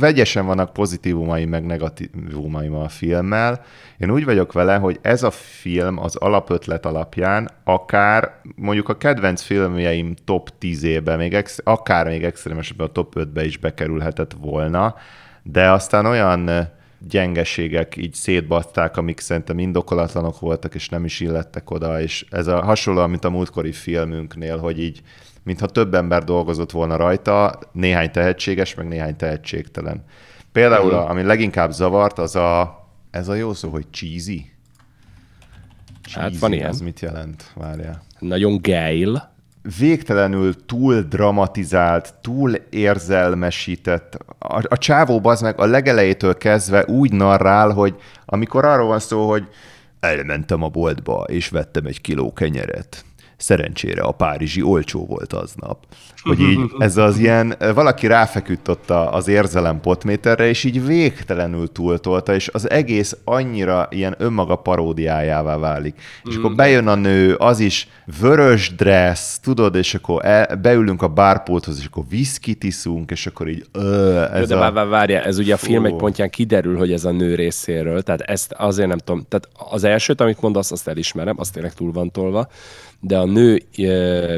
Vegyesen vannak pozitívumai, meg negatívumai a filmmel. Én úgy vagyok vele, hogy ez a film az alapötlet alapján akár mondjuk a kedvenc filmjeim top 10-ébe, még ex- akár még extrémesebben a top 5-be is bekerülhetett volna, de aztán olyan gyengeségek így szétbaszták, amik szerintem indokolatlanok voltak, és nem is illettek oda, és ez a hasonló, mint a múltkori filmünknél, hogy így mintha több ember dolgozott volna rajta, néhány tehetséges, meg néhány tehetségtelen. Például, a, ami leginkább zavart, az a, ez a jó szó, hogy cheesy. Hát van ilyen. Az mit jelent? Várjál. Nagyon geil. végtelenül túl dramatizált, túl érzelmesített. A, a csávó az meg a legelejétől kezdve úgy narrál, hogy amikor arról van szó, hogy elmentem a boltba, és vettem egy kiló kenyeret. Szerencsére a párizsi olcsó volt aznap. Hogy így <laughs> ez az ilyen, valaki ráfeküdt ott az érzelem potméterre, és így végtelenül túltolta, és az egész annyira ilyen önmaga paródiájává válik. És akkor bejön a nő, az is vörös dress, tudod, és akkor el, beülünk a bárpulthoz, és akkor viszkit iszunk, és akkor így ö, Ez de a... vár, vár, várjál, ez ugye a film egy pontján kiderül, hogy ez a nő részéről, tehát ezt azért nem tudom, tehát az elsőt, amit mondasz, azt elismerem, azt tényleg túl van tolva, de a nő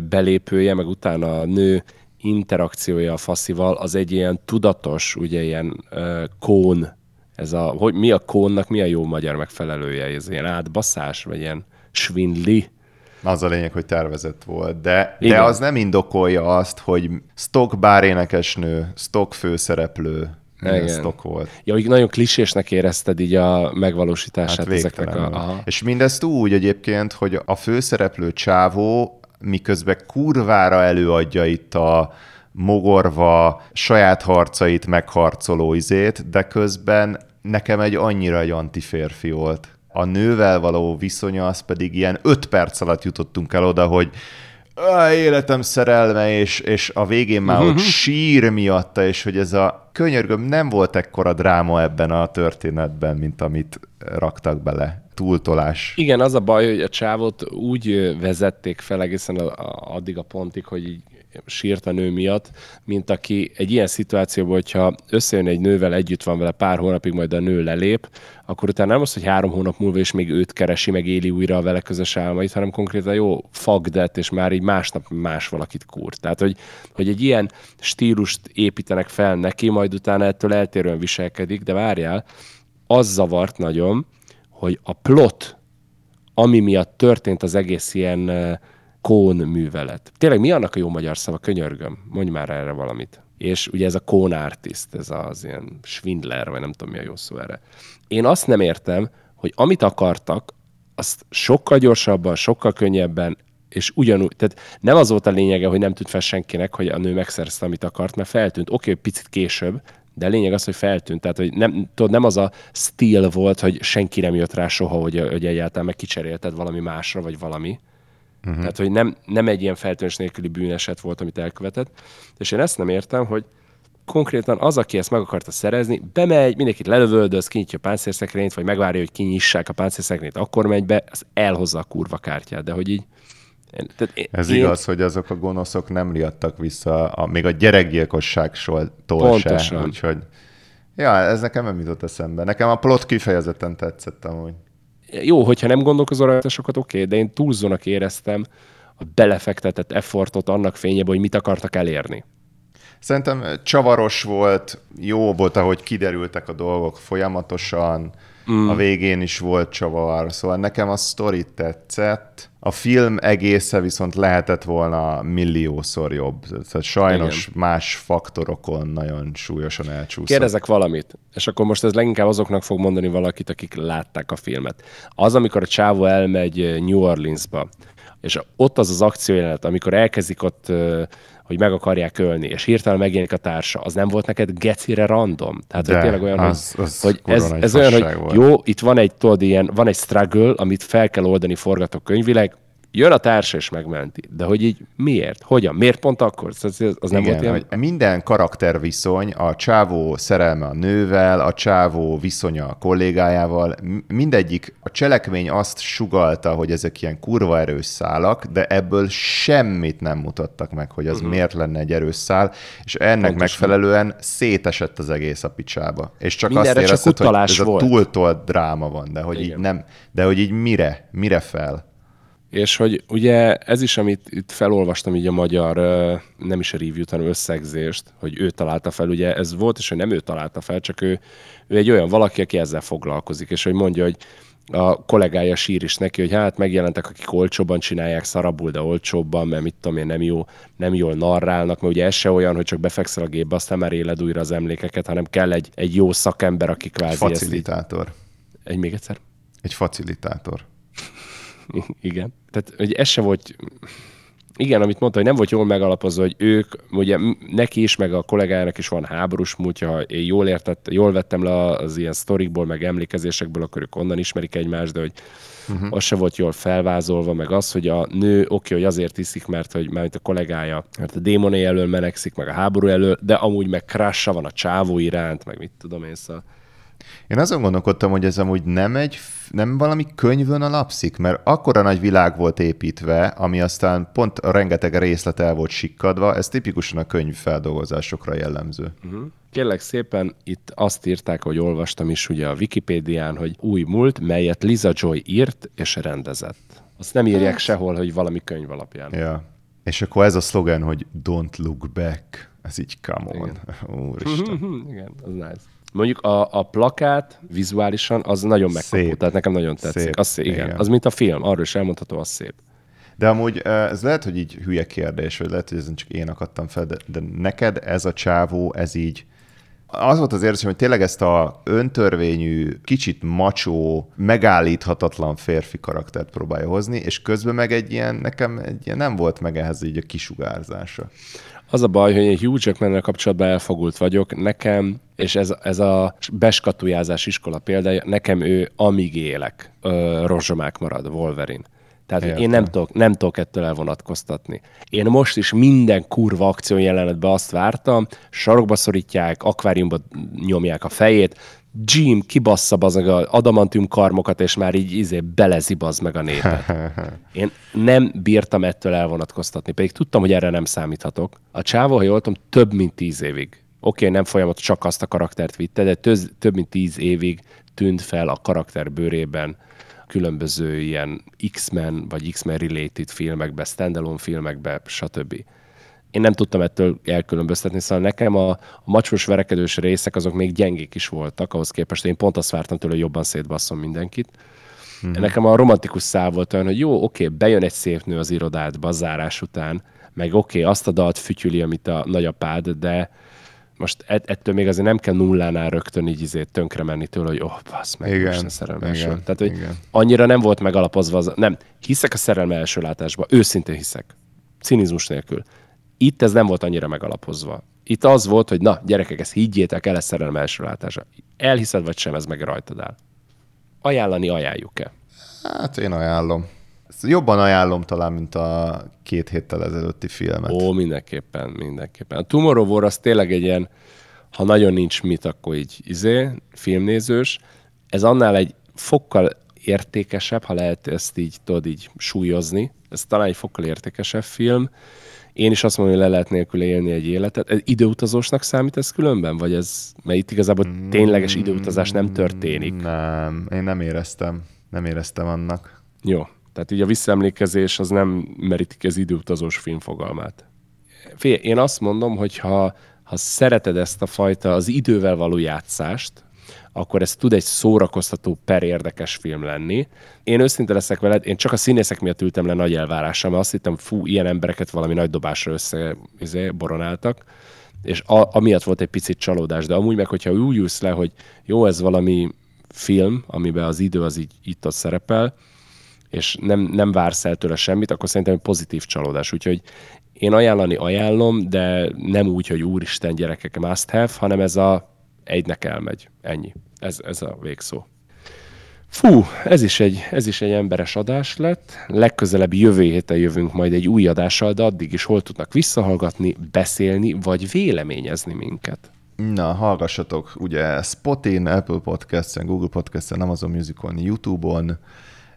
belépője, meg utána a nő interakciója a faszival, az egy ilyen tudatos, ugye ilyen kón, ez a, hogy mi a kónnak, mi a jó magyar megfelelője, ez ilyen átbaszás, vagy ilyen svindli, Az a lényeg, hogy tervezett volt, de, Igen. de az nem indokolja azt, hogy stock bárénekesnő, stock főszereplő, Igen. stock volt. Ja, hogy nagyon klisésnek érezted így a megvalósítását Hát ezeknek a... Aha. És mindezt úgy egyébként, hogy a főszereplő csávó miközben kurvára előadja itt a mogorva, saját harcait megharcoló izét, de közben nekem egy annyira egy antiférfi volt. A nővel való viszonya az pedig ilyen öt perc alatt jutottunk el oda, hogy "Á, életem szerelme, és, és a végén már ott sír miatta, és hogy ez a könyörgöm, nem volt ekkora dráma ebben a történetben, mint amit raktak bele. Túltolás. Igen, az a baj, hogy a csávot úgy vezették fel egészen a, a, addig a pontig, hogy így sírt a nő miatt, mint aki egy ilyen szituációban, hogyha összejön egy nővel, együtt van vele pár hónapig, majd a nő lelép, akkor utána nem az, hogy három hónap múlva is még őt keresi, meg éli újra a vele közös álmait, hanem konkrétan jó fagdet, és már így másnap más valakit kúr. Tehát, hogy, hogy egy ilyen stílust építenek fel neki, majd utána ettől eltérően viselkedik, de várjál, az zavart nagyon, hogy a plot, ami miatt történt az egész ilyen eh, kón művelet. Tényleg mi annak a jó magyar szava? Könyörgöm, mondj már erre valamit. És ugye ez a kón artist, ez az ilyen svindler, vagy nem tudom mi a jó szó erre. Én azt nem értem, hogy amit akartak, azt sokkal gyorsabban, sokkal könnyebben, és ugyanúgy, tehát nem az volt a lényege, hogy nem tűnt fel senkinek, hogy a nő megszerezte, amit akart, mert feltűnt. Oké, okay, picit később, de lényeg az, hogy feltűnt. Tehát, hogy nem, tudod, nem az a stíl volt, hogy senki nem jött rá soha, hogy, hogy egyáltalán meg kicserélted valami másra, vagy valami. Uh-huh. Tehát, hogy nem, nem egy ilyen feltűnés nélküli bűneset volt, amit elkövetett. És én ezt nem értem, hogy konkrétan az, aki ezt meg akarta szerezni, bemegy, mindenkit lelövöldöz, kinyitja a páncélszekrényt, vagy megvárja, hogy kinyissák a páncélszekrényt, akkor megy be, az elhozza a kurva kártyát, de hogy így... Tehát én, Ez én, igaz, hogy azok a gonoszok nem riadtak vissza, a, még a gyerekgyilkosságtól se. Pontosan. Úgyhogy, ja, ez nekem nem jutott eszembe. Nekem a plot kifejezetten tetszett amúgy. Jó, hogyha nem gondolkozol rajta sokat, oké, okay, de én túlzónak éreztem a belefektetett effortot annak fényében, hogy mit akartak elérni. Szerintem csavaros volt, jó volt, ahogy kiderültek a dolgok folyamatosan, mm. a végén is volt csavar, szóval nekem a sztori tetszett. A film egésze viszont lehetett volna milliószor jobb. Tehát sajnos Igen. más faktorokon nagyon súlyosan elcsúszott. Kérdezek valamit, és akkor most ez leginkább azoknak fog mondani valakit, akik látták a filmet. Az, amikor a csávó elmegy New Orleansba, és ott az az akciójelenet, amikor elkezdik ott, hogy meg akarják ölni, és hirtelen megjelenik a társa, az nem volt neked gecire random? Tehát, De, hogy tényleg olyan, az- az hogy ez, ez olyan, hogy volt. jó, itt van egy, tudod, ilyen, van egy struggle, amit fel kell oldani forgatókönyvileg, jön a társa és megmenti. De hogy így miért? Hogyan? Miért pont akkor? Az, az nem volt Igen, ilyen... hogy minden karakterviszony, a csávó szerelme a nővel, a csávó viszonya a kollégájával, mindegyik, a cselekmény azt sugalta, hogy ezek ilyen kurva erős szálak, de ebből semmit nem mutattak meg, hogy az uh-huh. miért lenne egy erős szál, és ennek Pontosan. megfelelően szétesett az egész a picsába. És csak Mindenre azt csak érezted, hogy ez a volt. túltolt dráma van, de hogy Igen. így nem, de hogy így mire, mire fel? És hogy ugye ez is, amit itt felolvastam így a magyar, nem is a review hanem összegzést, hogy ő találta fel, ugye ez volt, és hogy nem ő találta fel, csak ő, ő egy olyan valaki, aki ezzel foglalkozik, és hogy mondja, hogy a kollégája sír is neki, hogy hát megjelentek, akik olcsóbban csinálják, szarabul, de olcsóbban, mert mit tudom én, nem, jó, nem jól narrálnak, mert ugye ez se olyan, hogy csak befekszel a gépbe, aztán már éled újra az emlékeket, hanem kell egy, egy jó szakember, aki kvázi ezt így, Facilitátor. egy még egyszer. Egy facilitátor. <laughs> Igen. Tehát, hogy ez se volt, igen, amit mondta, hogy nem volt jól megalapozva, hogy ők, ugye neki is, meg a kollégájának is van háborús múltja, ha én jól értett, jól vettem le az ilyen sztorikból, meg emlékezésekből, akkor ők onnan ismerik egymást, de hogy uh-huh. az se volt jól felvázolva, meg az, hogy a nő oké, hogy azért iszik, mert hogy mert a kollégája, mert a démonai elől menekszik, meg a háború elől, de amúgy meg crusha van a csávó iránt, meg mit tudom én, szóval Én azon gondolkodtam, hogy ez amúgy nem egy, nem valami könyvön alapszik, mert akkora nagy világ volt építve, ami aztán pont a rengeteg részlet el volt sikkadva, ez tipikusan a könyv feldolgozásokra jellemző. Kérlek szépen, itt azt írták, hogy olvastam is ugye a Wikipédián, hogy új múlt, melyet Liza Joy írt és rendezett. Azt nem írják sehol, hogy valami könyv alapján. Ja. És akkor ez a szlogen, hogy don't look back. Ez így come on. Úristen. Mhm, <laughs> Igen, az nice. Mondjuk a, a plakát vizuálisan az nagyon megkapó, Szép. tehát nekem nagyon tetszik. Szép, Az szép, igen. igen. Az mint a film, arról is elmondható, az szép. De amúgy ez lehet, hogy így hülye kérdés, vagy lehet, hogy ezen csak én akadtam fel, de, de neked ez a csávó, ez így az volt az érzésem, hogy tényleg ezt a öntörvényű, kicsit macsó, megállíthatatlan férfi karaktert próbálja hozni, és közben meg egy ilyen, nekem egy ilyen nem volt meg ehhez így a kisugárzása. Az a baj, hogy én Hugh jackman kapcsolatban elfogult vagyok. Nekem, és ez, ez a beskatujázás iskola példája, nekem ő amíg élek, ö, rozsomák marad, Wolverine. Tehát én nem tudok, nem tudok ettől elvonatkoztatni. Én most is minden kurva akció jelenetben azt vártam, sarokba szorítják, akváriumba nyomják a fejét, Jim kibassza az meg a adamantium karmokat, és már így izé belezibaz meg a népet. <laughs> Én nem bírtam ettől elvonatkoztatni, pedig tudtam, hogy erre nem számíthatok. A csávó, ha jól tudom, több mint tíz évig. Oké, okay, nem folyamat csak azt a karaktert vitte, de töz, több mint tíz évig tűnt fel a karakter bőrében különböző ilyen X-Men vagy X-Men related filmekbe, standalone filmekbe, stb. Én nem tudtam ettől elkülönböztetni, szóval nekem a, a macsos verekedős részek azok még gyengék is voltak, ahhoz képest én pont azt vártam tőle, hogy jobban szétbasszom mindenkit. Mm-hmm. Nekem a romantikus szál volt olyan, hogy jó, oké, bejön egy szép nő az irodádba zárás után, meg oké, azt a dalt fütyüli, amit a nagyapád, de most ett- ettől még azért nem kell nullánál rögtön így izét tönkre menni tőle, hogy oh, bassz meg, Igen, most ne szerelme első. igen, Tehát, hogy igen. annyira nem volt megalapozva az, nem, hiszek a szerelme első látásba, őszintén hiszek. Cinizmus nélkül. Itt ez nem volt annyira megalapozva. Itt az volt, hogy na, gyerekek, ezt higgyétek el, ez szerelme első látása. Elhiszed vagy sem, ez meg rajtad áll. Ajánlani ajánljuk-e? Hát én ajánlom. Ezt jobban ajánlom talán, mint a két héttel ezelőtti filmet. Ó, mindenképpen, mindenképpen. A Tomorrow War az tényleg egy ilyen, ha nagyon nincs mit, akkor így izé, filmnézős. Ez annál egy fokkal értékesebb, ha lehet ezt így, tudod, így súlyozni. Ez talán egy fokkal értékesebb film. Én is azt mondom, hogy le lehet nélkül élni egy életet. Ez időutazósnak számít ez különben? Vagy ez, mert itt igazából tényleges időutazás nem történik. Nem, én nem éreztem. Nem éreztem annak. Jó. Tehát így a visszaemlékezés az nem merítik az időutazós film fogalmát. Figyelj, én azt mondom, hogy ha, ha szereted ezt a fajta az idővel való játszást, akkor ez tud egy szórakoztató per érdekes film lenni. Én őszinte leszek veled, én csak a színészek miatt ültem le nagy elvárással, mert azt hittem, fú, ilyen embereket valami nagy dobásra össze izé, boronáltak, és a, amiatt volt egy picit csalódás, de amúgy meg, hogyha úgy ülsz le, hogy jó, ez valami film, amiben az idő az így itt ott szerepel, és nem, nem vársz el tőle semmit, akkor szerintem egy pozitív csalódás. Úgyhogy én ajánlani ajánlom, de nem úgy, hogy úristen gyerekek must have, hanem ez a egynek elmegy. Ennyi. Ez, ez a végszó. Fú, ez is, egy, ez is egy emberes adás lett. Legközelebb jövő héten jövünk majd egy új adással, de addig is hol tudnak visszahallgatni, beszélni, vagy véleményezni minket. Na, hallgassatok, ugye Spotin, Apple Podcast-en, Google Podcast-en, Amazon Musicon, YouTube-on,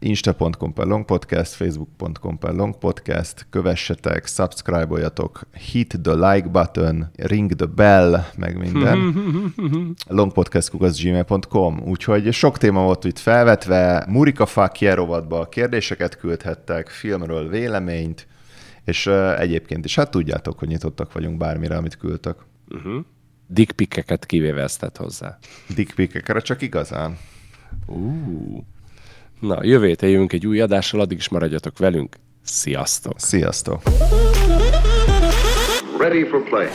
insta.com per longpodcast, facebook.com per longpodcast, kövessetek, subscribe-oljatok, hit the like button, ring the bell, meg minden. <laughs> longpodcast.gmail.com Úgyhogy sok téma volt itt felvetve, Murika yeah rovatba kérdéseket küldhettek, filmről véleményt, és uh, egyébként is, hát tudjátok, hogy nyitottak vagyunk bármire, amit küldtek. Dickpikeket kivéve ezt hozzá. Dickpikekre csak igazán. Uh. Na, jövő héten jövünk egy új adással, addig is maradjatok velünk. Sziasztok! Sziasztok! Ready for play.